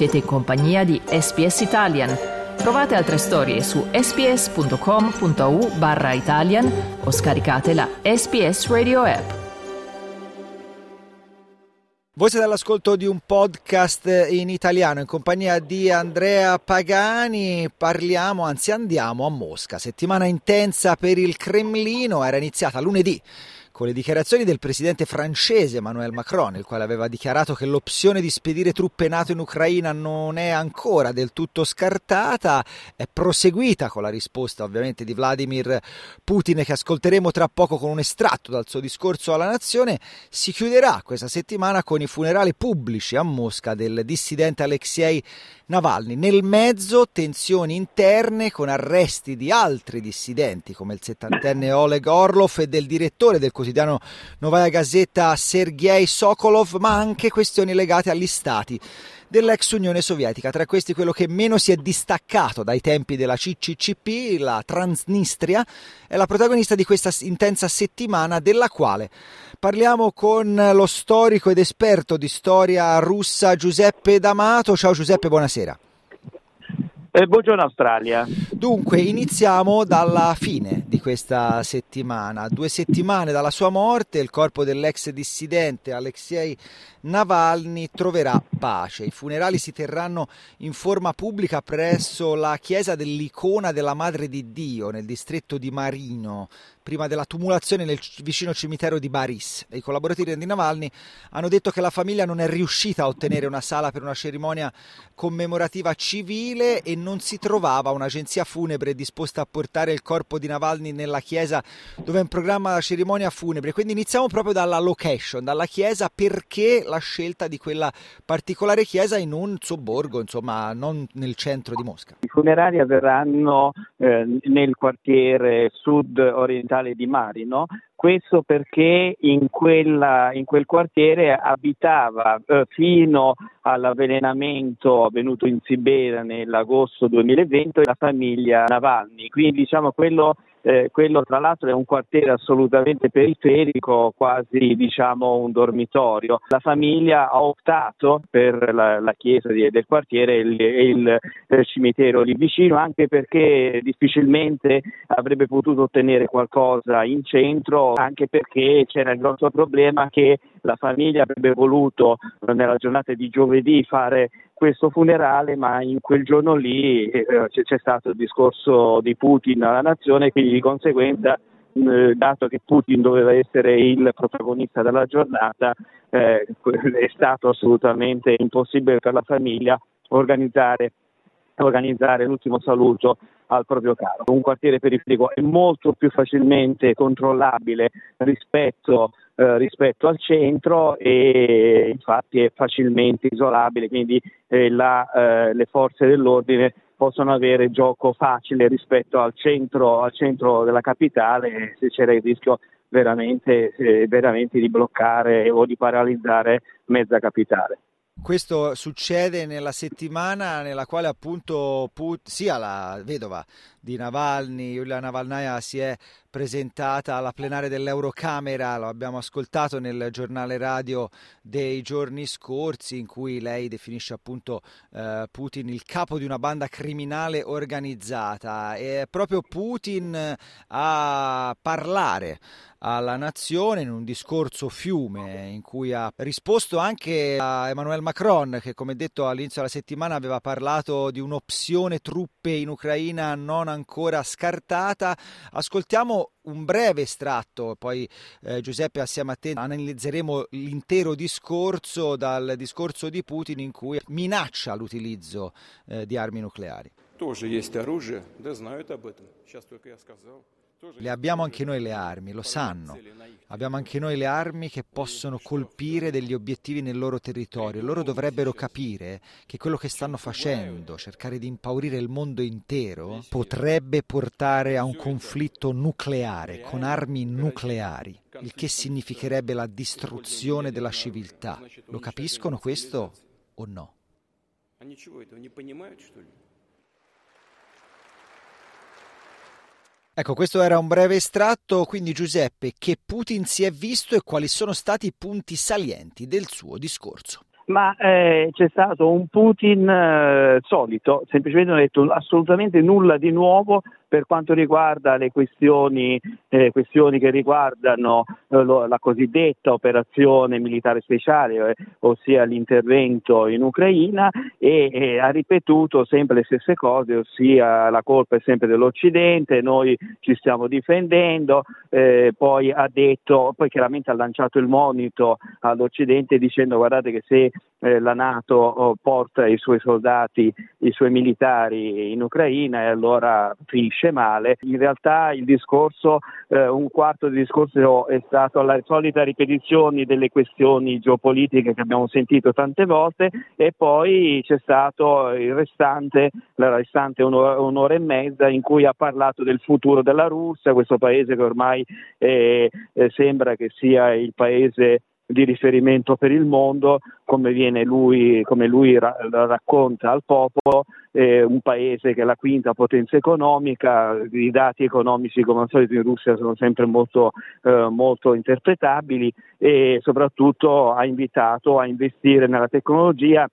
Siete in compagnia di SPS Italian. Trovate altre storie su sps.com.au barra Italian o scaricate la SPS Radio app. Voi siete all'ascolto di un podcast in italiano in compagnia di Andrea Pagani. Parliamo, anzi andiamo a Mosca. Settimana intensa per il Cremlino, era iniziata lunedì con le dichiarazioni del presidente francese Emmanuel Macron, il quale aveva dichiarato che l'opzione di spedire truppe NATO in Ucraina non è ancora del tutto scartata, è proseguita con la risposta ovviamente di Vladimir Putin che ascolteremo tra poco con un estratto dal suo discorso alla nazione, si chiuderà questa settimana con i funerali pubblici a Mosca del dissidente Alexei Navalny. Nel mezzo tensioni interne con arresti di altri dissidenti come il settantenne Oleg Orlov e del direttore del quotidiano Novaya Gazeta Sergei Sokolov, ma anche questioni legate agli stati dell'ex Unione Sovietica. Tra questi quello che meno si è distaccato dai tempi della CCCP, la Transnistria, è la protagonista di questa intensa settimana della quale parliamo con lo storico ed esperto di storia russa Giuseppe D'Amato. Ciao Giuseppe, buonasera. Eh, buongiorno Australia. Dunque, iniziamo dalla fine di questa settimana. Due settimane dalla sua morte, il corpo dell'ex dissidente Alexei Navalny troverà pace. I funerali si terranno in forma pubblica presso la chiesa dell'icona della Madre di Dio nel distretto di Marino, prima della tumulazione nel vicino cimitero di Baris. I collaboratori di Navalny hanno detto che la famiglia non è riuscita a ottenere una sala per una cerimonia commemorativa civile e non si trovava un'agenzia funebre disposta a portare il corpo di Navalny nella chiesa dove è in programma la cerimonia funebre. Quindi iniziamo proprio dalla location, dalla chiesa, perché la scelta di quella particolare chiesa in un sobborgo, insomma, non nel centro di Mosca. I funerali avverranno eh, nel quartiere sud-orientale di Marino, questo perché in, quella, in, quel quartiere abitava eh, fino all'avvelenamento avvenuto in Siberia nell'agosto 2020 la famiglia Navalny. Quindi diciamo quello eh, quello tra l'altro è un quartiere assolutamente periferico, quasi diciamo un dormitorio. La famiglia ha optato per la, la chiesa di, del quartiere e il, il, il, cimitero lì vicino, anche perché difficilmente avrebbe potuto ottenere qualcosa in centro, anche perché c'era il grosso problema che la famiglia avrebbe voluto nella giornata di giovedì fare questo funerale, ma in quel giorno lì eh, c'è stato il discorso di Putin alla nazione, quindi di conseguenza eh, dato che Putin doveva essere il protagonista della giornata, eh, è stato assolutamente impossibile per la famiglia organizzare, organizzare l'ultimo saluto al proprio caro. Un quartiere periferico è molto più facilmente controllabile rispetto eh, rispetto al centro e infatti è facilmente isolabile, quindi eh, la, eh, le forze dell'ordine possono avere gioco facile rispetto al centro, al centro della capitale se c'era il rischio veramente, eh, veramente di bloccare o di paralizzare mezza capitale. Questo succede nella settimana nella quale appunto Put- sia la vedova di Navalny, Yulia Navalnaya si è presentata alla plenaria dell'Eurocamera, lo abbiamo ascoltato nel giornale radio dei giorni scorsi in cui lei definisce appunto eh, Putin il capo di una banda criminale organizzata e proprio Putin a parlare alla nazione in un discorso fiume in cui ha risposto anche a Emmanuel Macron che come detto all'inizio della settimana aveva parlato di un'opzione truppe in Ucraina non ancora scartata. Ascoltiamo un breve estratto, poi eh, Giuseppe assieme a te analizzeremo l'intero discorso dal discorso di Putin in cui minaccia l'utilizzo eh, di armi nucleari. Тоже есть оружие, да знают об этом. Сейчас только я сказал. Le abbiamo anche noi le armi, lo sanno. Abbiamo anche noi le armi che possono colpire degli obiettivi nel loro territorio. Loro dovrebbero capire che quello che stanno facendo, cercare di impaurire il mondo intero, potrebbe portare a un conflitto nucleare, con armi nucleari, il che significherebbe la distruzione della civiltà. Lo capiscono questo o no? Ecco, questo era un breve estratto, quindi Giuseppe, che Putin si è visto e quali sono stati i punti salienti del suo discorso? Ma eh, c'è stato un Putin eh, solito, semplicemente hanno detto assolutamente nulla di nuovo per quanto riguarda le questioni, eh, questioni che riguardano eh, lo, la cosiddetta operazione militare speciale, eh, ossia l'intervento in Ucraina, e ha ripetuto sempre le stesse cose, ossia la colpa è sempre dell'Occidente, noi ci stiamo difendendo, eh, poi ha detto, poi chiaramente ha lanciato il monito all'Occidente dicendo guardate che se eh, la Nato oh, porta i suoi soldati, i suoi militari in Ucraina e allora finisce male. In realtà il discorso, eh, un quarto del discorso è stato la solita ripetizione delle questioni geopolitiche che abbiamo sentito tante volte e poi c'è stato il restante, la restante un'ora, un'ora e mezza in cui ha parlato del futuro della Russia, questo paese che ormai eh, sembra che sia il paese di riferimento per il mondo, come, lui, come lui ra- racconta al popolo, eh, un paese che è la quinta potenza economica, i dati economici come al solito in Russia sono sempre molto, eh, molto interpretabili e soprattutto ha invitato a investire nella tecnologia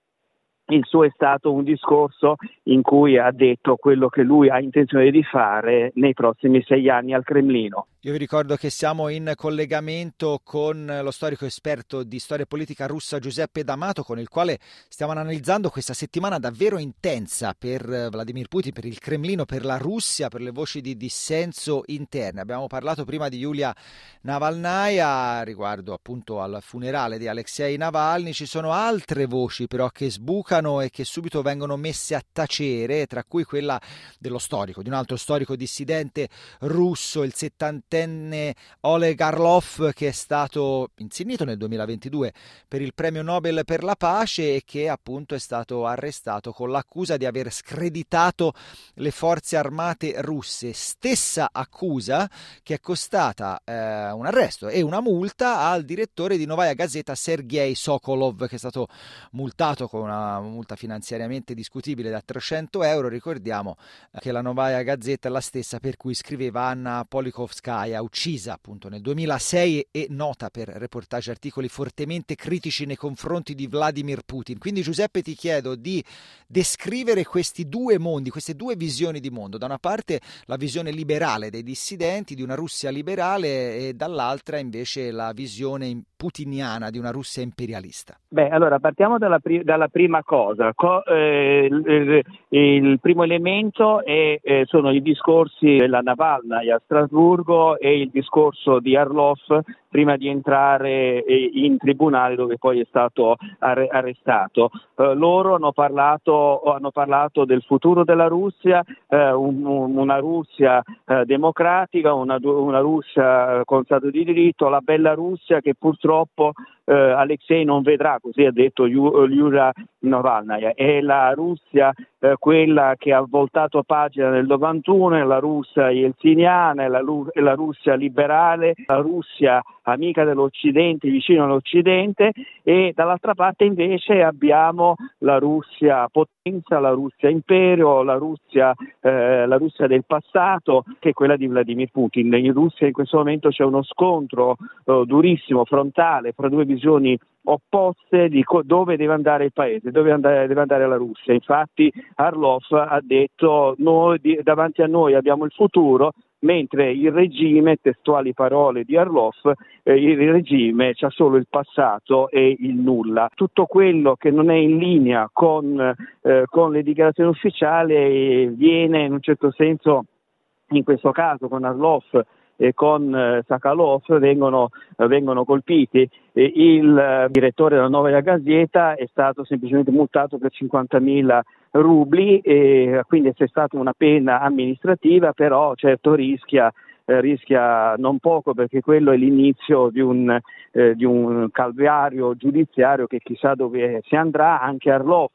il suo è stato un discorso in cui ha detto quello che lui ha intenzione di fare nei prossimi sei anni al Cremlino. Io vi ricordo che siamo in collegamento con lo storico esperto di storia politica russa Giuseppe D'Amato, con il quale stiamo analizzando questa settimana davvero intensa per Vladimir Putin, per il Cremlino, per la Russia, per le voci di dissenso interne. Abbiamo parlato prima di Yulia Navalnaya riguardo appunto al funerale di Alexei Navalny. Ci sono altre voci però che sbucano e che subito vengono messe a tacere, tra cui quella dello storico, di un altro storico dissidente russo, il 70 ventenne Oleg Arlov che è stato insignito nel 2022 per il premio Nobel per la pace e che appunto è stato arrestato con l'accusa di aver screditato le forze armate russe. Stessa accusa che è costata eh, un arresto e una multa al direttore di Novaya Gazeta Sergei Sokolov che è stato multato con una multa finanziariamente discutibile da 300 euro. Ricordiamo che la Novaya Gazeta è la stessa per cui scriveva Anna Polikovskaya uccisa appunto nel 2006 e nota per reportage articoli fortemente critici nei confronti di Vladimir Putin. Quindi Giuseppe ti chiedo di descrivere questi due mondi, queste due visioni di mondo. Da una parte la visione liberale dei dissidenti, di una Russia liberale e dall'altra invece la visione putiniana di una Russia imperialista. Beh, allora partiamo dalla, pri- dalla prima cosa. Co- eh, il, il, primo elemento è, eh, sono i discorsi della Navalny a Strasburgo e il discorso di Arlof prima di entrare in tribunale dove poi è stato arrestato. Eh, loro hanno parlato, hanno parlato, del futuro della Russia, eh, un, una Russia eh, democratica, una, una, Russia con Stato di diritto, la bella Russia che purtroppo eh, Alexei non vedrà, così ha detto Yulia Navalnaya. È la Russia eh, quella che ha voltato pagina nel 91, è la Russia yeltsiniana, la, la Russia liberale, la Russia amica dell'Occidente, vicino all'Occidente e dall'altra parte invece abbiamo la Russia potenza, la Russia imperio, la Russia, eh, la Russia del passato che è quella di Vladimir Putin. In Russia in questo momento c'è uno scontro eh, durissimo, frontale, fra due visioni opposte di co- dove deve andare il paese, dove andare, deve andare la Russia. Infatti Arlov ha detto noi, di, davanti a noi abbiamo il futuro, mentre il regime, testuali parole di Arlov, eh, il regime ha solo il passato e il nulla. Tutto quello che non è in linea con, eh, con le dichiarazioni ufficiali viene in un certo senso, in questo caso con Arlov, e con eh, Sakhalov vengono, eh, vengono colpiti. Il eh, direttore della Novaya Gazeta è stato semplicemente multato per 50.000 rubli e quindi c'è stata una pena amministrativa, però certo rischia eh, rischia non poco perché quello è l'inizio di un, eh, di un, calvario giudiziario che chissà dove si andrà, anche Arlov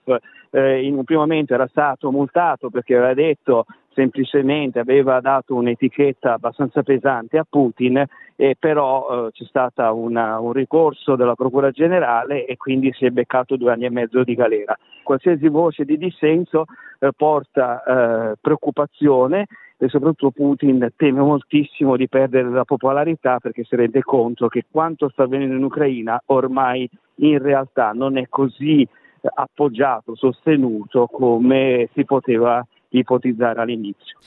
eh, in un primo momento era stato multato perché aveva detto semplicemente aveva dato un'etichetta abbastanza pesante a Putin, e però eh, c'è stato un ricorso della Procura Generale e quindi si è beccato due anni e mezzo di galera. Qualsiasi voce di dissenso eh, porta eh, preoccupazione e soprattutto Putin teme moltissimo di perdere la popolarità perché si rende conto che quanto sta avvenendo in Ucraina ormai in realtà non è così appoggiato, sostenuto come si poteva ipotizzare all'inizio.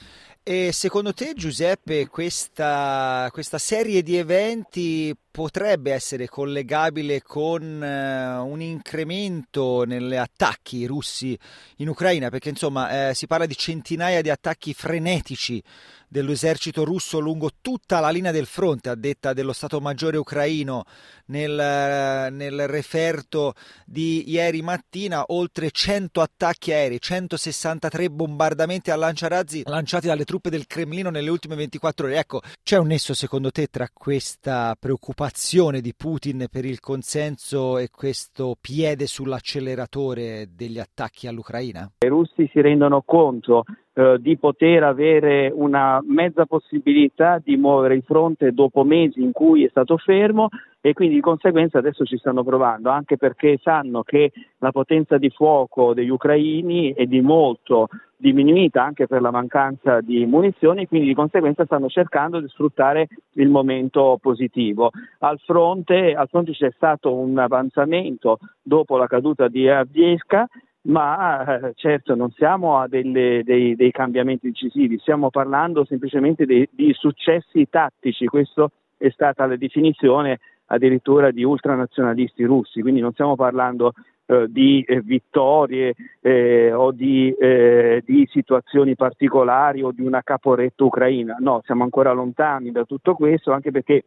E secondo te Giuseppe questa, questa serie di eventi potrebbe essere collegabile con uh, un incremento negli attacchi russi in Ucraina, perché insomma eh, si parla di centinaia di attacchi frenetici dell'esercito russo lungo tutta la linea del fronte, a detta dello Stato Maggiore ucraino nel, nel referto di ieri mattina, oltre 100 attacchi aerei, 163 bombardamenti a lanciarazzi lanciati dalle truppe del Cremlino nelle ultime 24 ore. Ecco, c'è un nesso secondo te tra questa preoccupazione preoccupazione di Putin per il consenso e questo piede sull'acceleratore degli attacchi all'Ucraina? I russi si rendono conto eh, di poter avere una mezza possibilità di muovere il fronte dopo mesi in cui è stato fermo e quindi di conseguenza adesso ci stanno provando, anche perché sanno che la potenza di fuoco degli ucraini è di molto diminuita anche per la mancanza di munizioni, quindi di conseguenza stanno cercando di sfruttare il momento positivo. Al fronte, al fronte c'è stato un avanzamento dopo la caduta di Avdiivka ma eh, certo non siamo a delle, dei, dei, cambiamenti decisivi, stiamo parlando semplicemente di, di successi tattici, questa è stata la definizione addirittura di ultranazionalisti russi, quindi non stiamo parlando eh, di eh, vittorie eh, o di, eh, di, situazioni particolari o di una caporetta ucraina, no, siamo ancora lontani da tutto questo, anche perché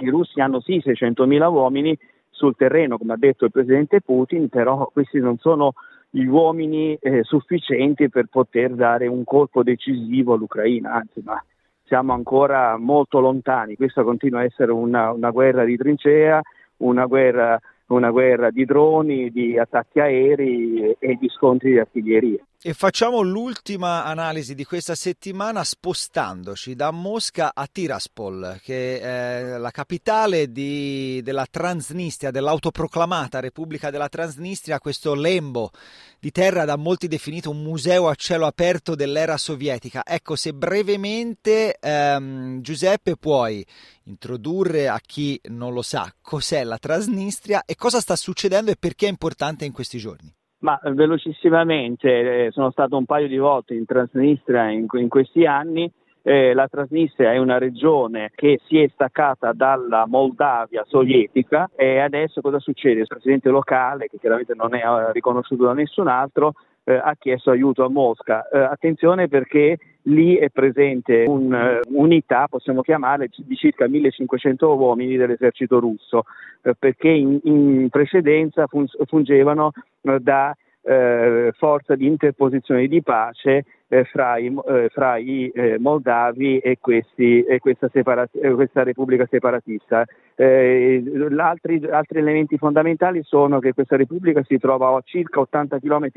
i russi hanno sì 600.000 uomini sul terreno, come ha detto il presidente Putin, però questi non sono gli uomini eh, sufficienti per poter dare un colpo decisivo all'Ucraina, anzi, ma siamo ancora molto lontani. Questa continua a essere una, una guerra di trincea, una guerra, una guerra di droni, di attacchi aerei e di scontri di artiglieria. E facciamo l'ultima analisi di questa settimana spostandoci da Mosca a Tiraspol, che è la capitale di, della Transnistria, dell'autoproclamata Repubblica della Transnistria, questo lembo di terra da molti definito un museo a cielo aperto dell'era sovietica. Ecco, se brevemente ehm, Giuseppe puoi introdurre a chi non lo sa cos'è la Transnistria e cosa sta succedendo e perché è importante in questi giorni. Ma eh, velocissimamente, eh, sono stato un paio di volte in Transnistria in, in questi anni. Eh, la Transnistria è una regione che si è staccata dalla Moldavia sovietica e adesso cosa succede? Il presidente locale, che chiaramente non è eh, riconosciuto da nessun altro, eh, ha chiesto aiuto a Mosca. Eh, attenzione perché lì è presente un'unità, possiamo chiamarla, di circa 1500 uomini dell'esercito russo, eh, perché in, in precedenza fun- fungevano eh, da eh, forza di interposizione di pace eh, fra i, eh, fra i eh, moldavi e, questi, e questa, separat- eh, questa, repubblica separatista. Eh, altri, elementi fondamentali sono che questa repubblica si trova a circa 80 km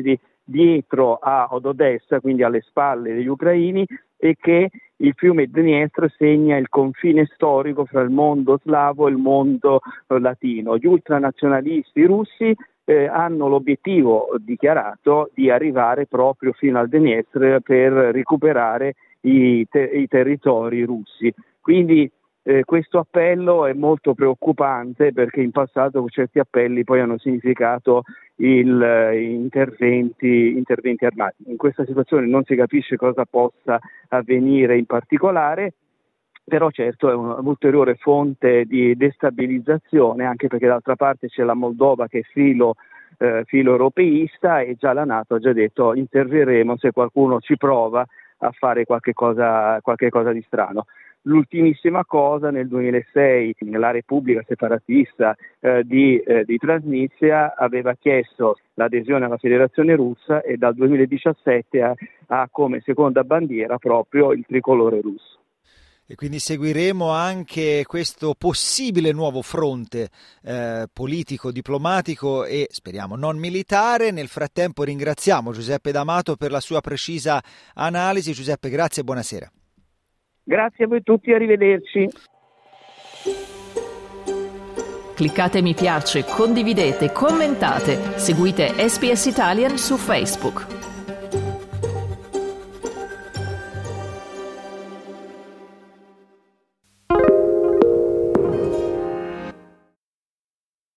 dietro a Odessa, quindi alle spalle degli ucraini, e che il fiume Dniestro segna il confine storico fra il mondo slavo e il mondo latino. Gli ultranazionalisti russi eh, hanno l'obiettivo dichiarato di arrivare proprio fino al Dniestr per recuperare i, te- i territori russi. Quindi eh, questo appello è molto preoccupante perché in passato certi appelli poi hanno significato il, eh, interventi, interventi armati. In questa situazione non si capisce cosa possa avvenire in particolare però certo è un'ulteriore fonte di destabilizzazione anche perché d'altra parte c'è la Moldova che è filo, eh, filo europeista e già la Nato ha già detto interverremo se qualcuno ci prova a fare qualche cosa, qualche cosa di strano. L'ultimissima cosa, nel 2006 la Repubblica separatista eh, di, eh, di, Transnistria aveva chiesto l'adesione alla Federazione russa e dal 2017 ha, ha come seconda bandiera proprio il tricolore russo e quindi seguiremo anche questo possibile nuovo fronte eh, politico, diplomatico e speriamo non militare. Nel frattempo ringraziamo Giuseppe D'Amato per la sua precisa analisi. Giuseppe, grazie e buonasera. Grazie a voi tutti, arrivederci. Cliccate mi piace, condividete, commentate, seguite SPS Italian su Facebook.